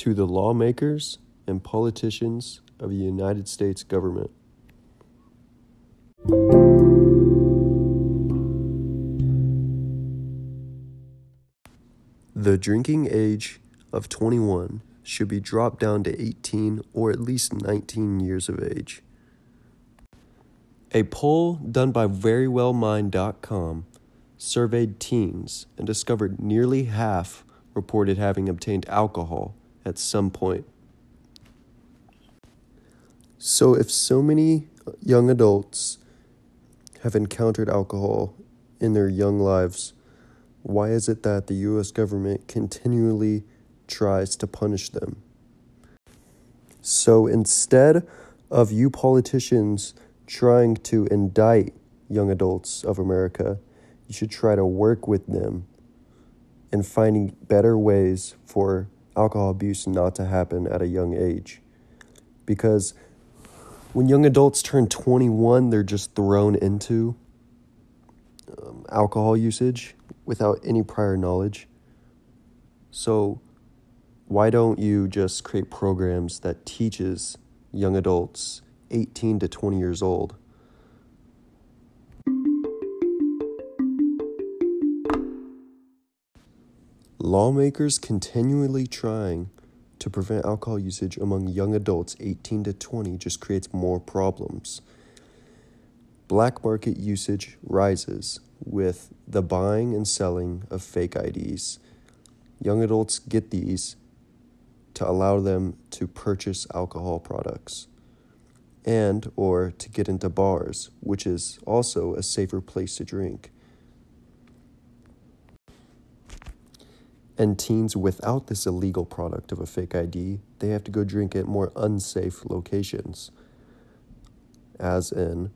to the lawmakers and politicians of the United States government. The drinking age of 21 should be dropped down to 18 or at least 19 years of age. A poll done by verywellmind.com surveyed teens and discovered nearly half reported having obtained alcohol at some point. So, if so many young adults have encountered alcohol in their young lives, why is it that the US government continually tries to punish them? So, instead of you politicians trying to indict young adults of America, you should try to work with them and finding better ways for alcohol abuse not to happen at a young age. Because when young adults turn 21, they're just thrown into um, alcohol usage without any prior knowledge. So, why don't you just create programs that teaches young adults 18 to 20 years old. Lawmakers continually trying to prevent alcohol usage among young adults 18 to 20 just creates more problems. Black market usage rises with the buying and selling of fake IDs. Young adults get these to allow them to purchase alcohol products and or to get into bars, which is also a safer place to drink. And teens without this illegal product of a fake ID, they have to go drink at more unsafe locations, as in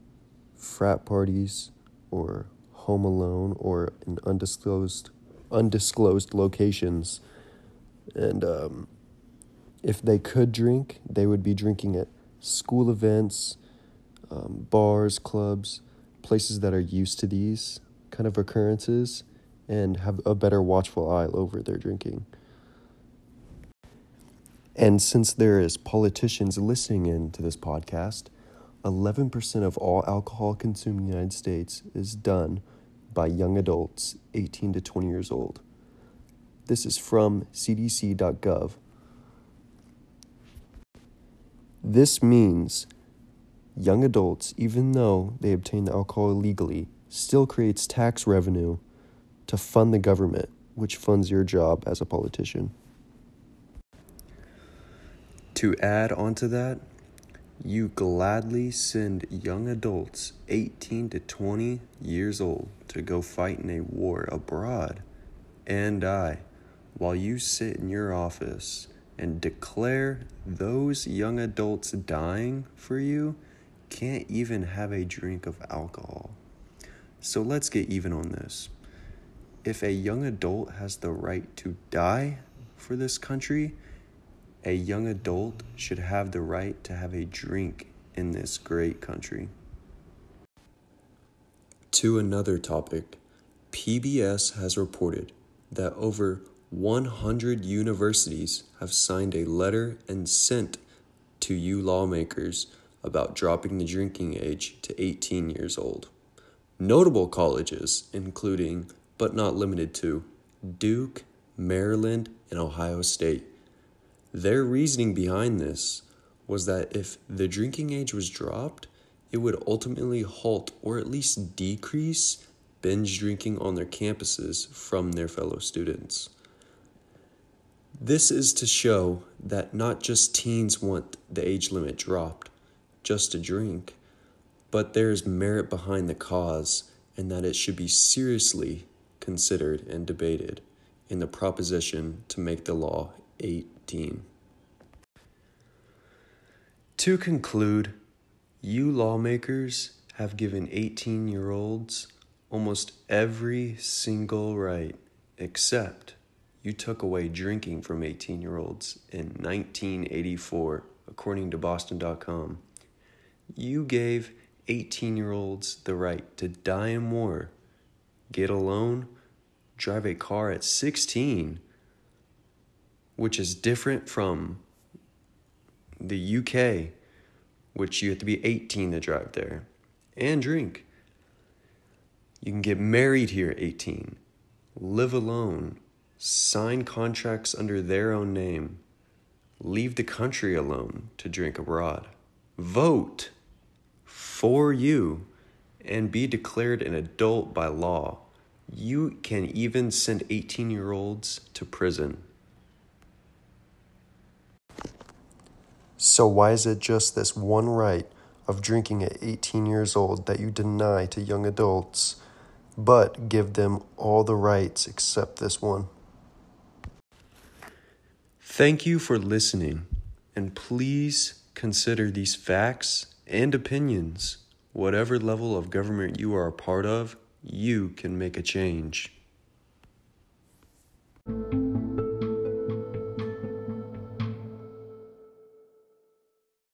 frat parties or home alone or in undisclosed undisclosed locations. And um, if they could drink, they would be drinking at school events, um, bars, clubs, places that are used to these kind of occurrences and have a better watchful eye over their drinking. And since there is politicians listening in to this podcast, 11% of all alcohol consumed in the United States is done by young adults 18 to 20 years old. This is from cdc.gov. This means young adults, even though they obtain the alcohol illegally, still creates tax revenue to fund the government, which funds your job as a politician. To add on to that, you gladly send young adults 18 to 20 years old to go fight in a war abroad and die while you sit in your office and declare those young adults dying for you can't even have a drink of alcohol. So let's get even on this. If a young adult has the right to die for this country, a young adult should have the right to have a drink in this great country. To another topic, PBS has reported that over 100 universities have signed a letter and sent to you lawmakers about dropping the drinking age to 18 years old. Notable colleges, including but not limited to Duke, Maryland, and Ohio State. Their reasoning behind this was that if the drinking age was dropped, it would ultimately halt or at least decrease binge drinking on their campuses from their fellow students. This is to show that not just teens want the age limit dropped just to drink, but there is merit behind the cause and that it should be seriously considered and debated in the proposition to make the law 18. To conclude, you lawmakers have given 18 year olds almost every single right except you took away drinking from 18 year olds in 1984, according to Boston.com. You gave 18 year olds the right to die in war, get a loan, drive a car at 16, which is different from the UK, which you have to be 18 to drive there and drink. You can get married here at 18, live alone, sign contracts under their own name, leave the country alone to drink abroad, vote for you, and be declared an adult by law. You can even send 18 year olds to prison. So, why is it just this one right of drinking at 18 years old that you deny to young adults, but give them all the rights except this one? Thank you for listening, and please consider these facts and opinions. Whatever level of government you are a part of, you can make a change.